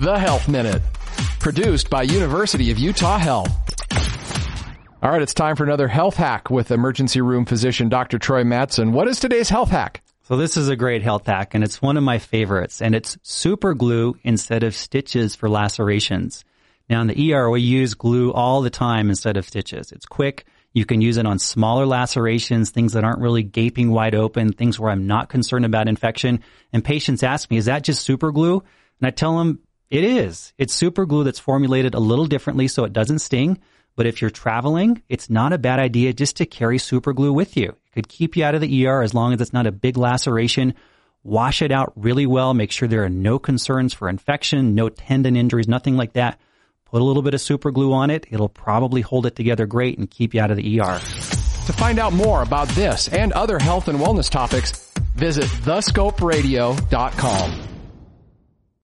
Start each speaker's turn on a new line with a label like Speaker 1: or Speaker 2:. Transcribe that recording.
Speaker 1: The Health Minute, produced by University of Utah Health. All right, it's time for another health hack with emergency room physician Dr. Troy Madsen. What is today's health hack?
Speaker 2: So this is a great health hack and it's one of my favorites and it's super glue instead of stitches for lacerations. Now in the ER, we use glue all the time instead of stitches. It's quick. You can use it on smaller lacerations, things that aren't really gaping wide open, things where I'm not concerned about infection. And patients ask me, is that just super glue? And I tell them it is. It's super glue that's formulated a little differently so it doesn't sting. But if you're traveling, it's not a bad idea just to carry super glue with you. It could keep you out of the ER as long as it's not a big laceration. Wash it out really well. Make sure there are no concerns for infection, no tendon injuries, nothing like that. Put a little bit of super glue on it. It'll probably hold it together great and keep you out of the ER.
Speaker 1: To find out more about this and other health and wellness topics, visit thescoperadio.com.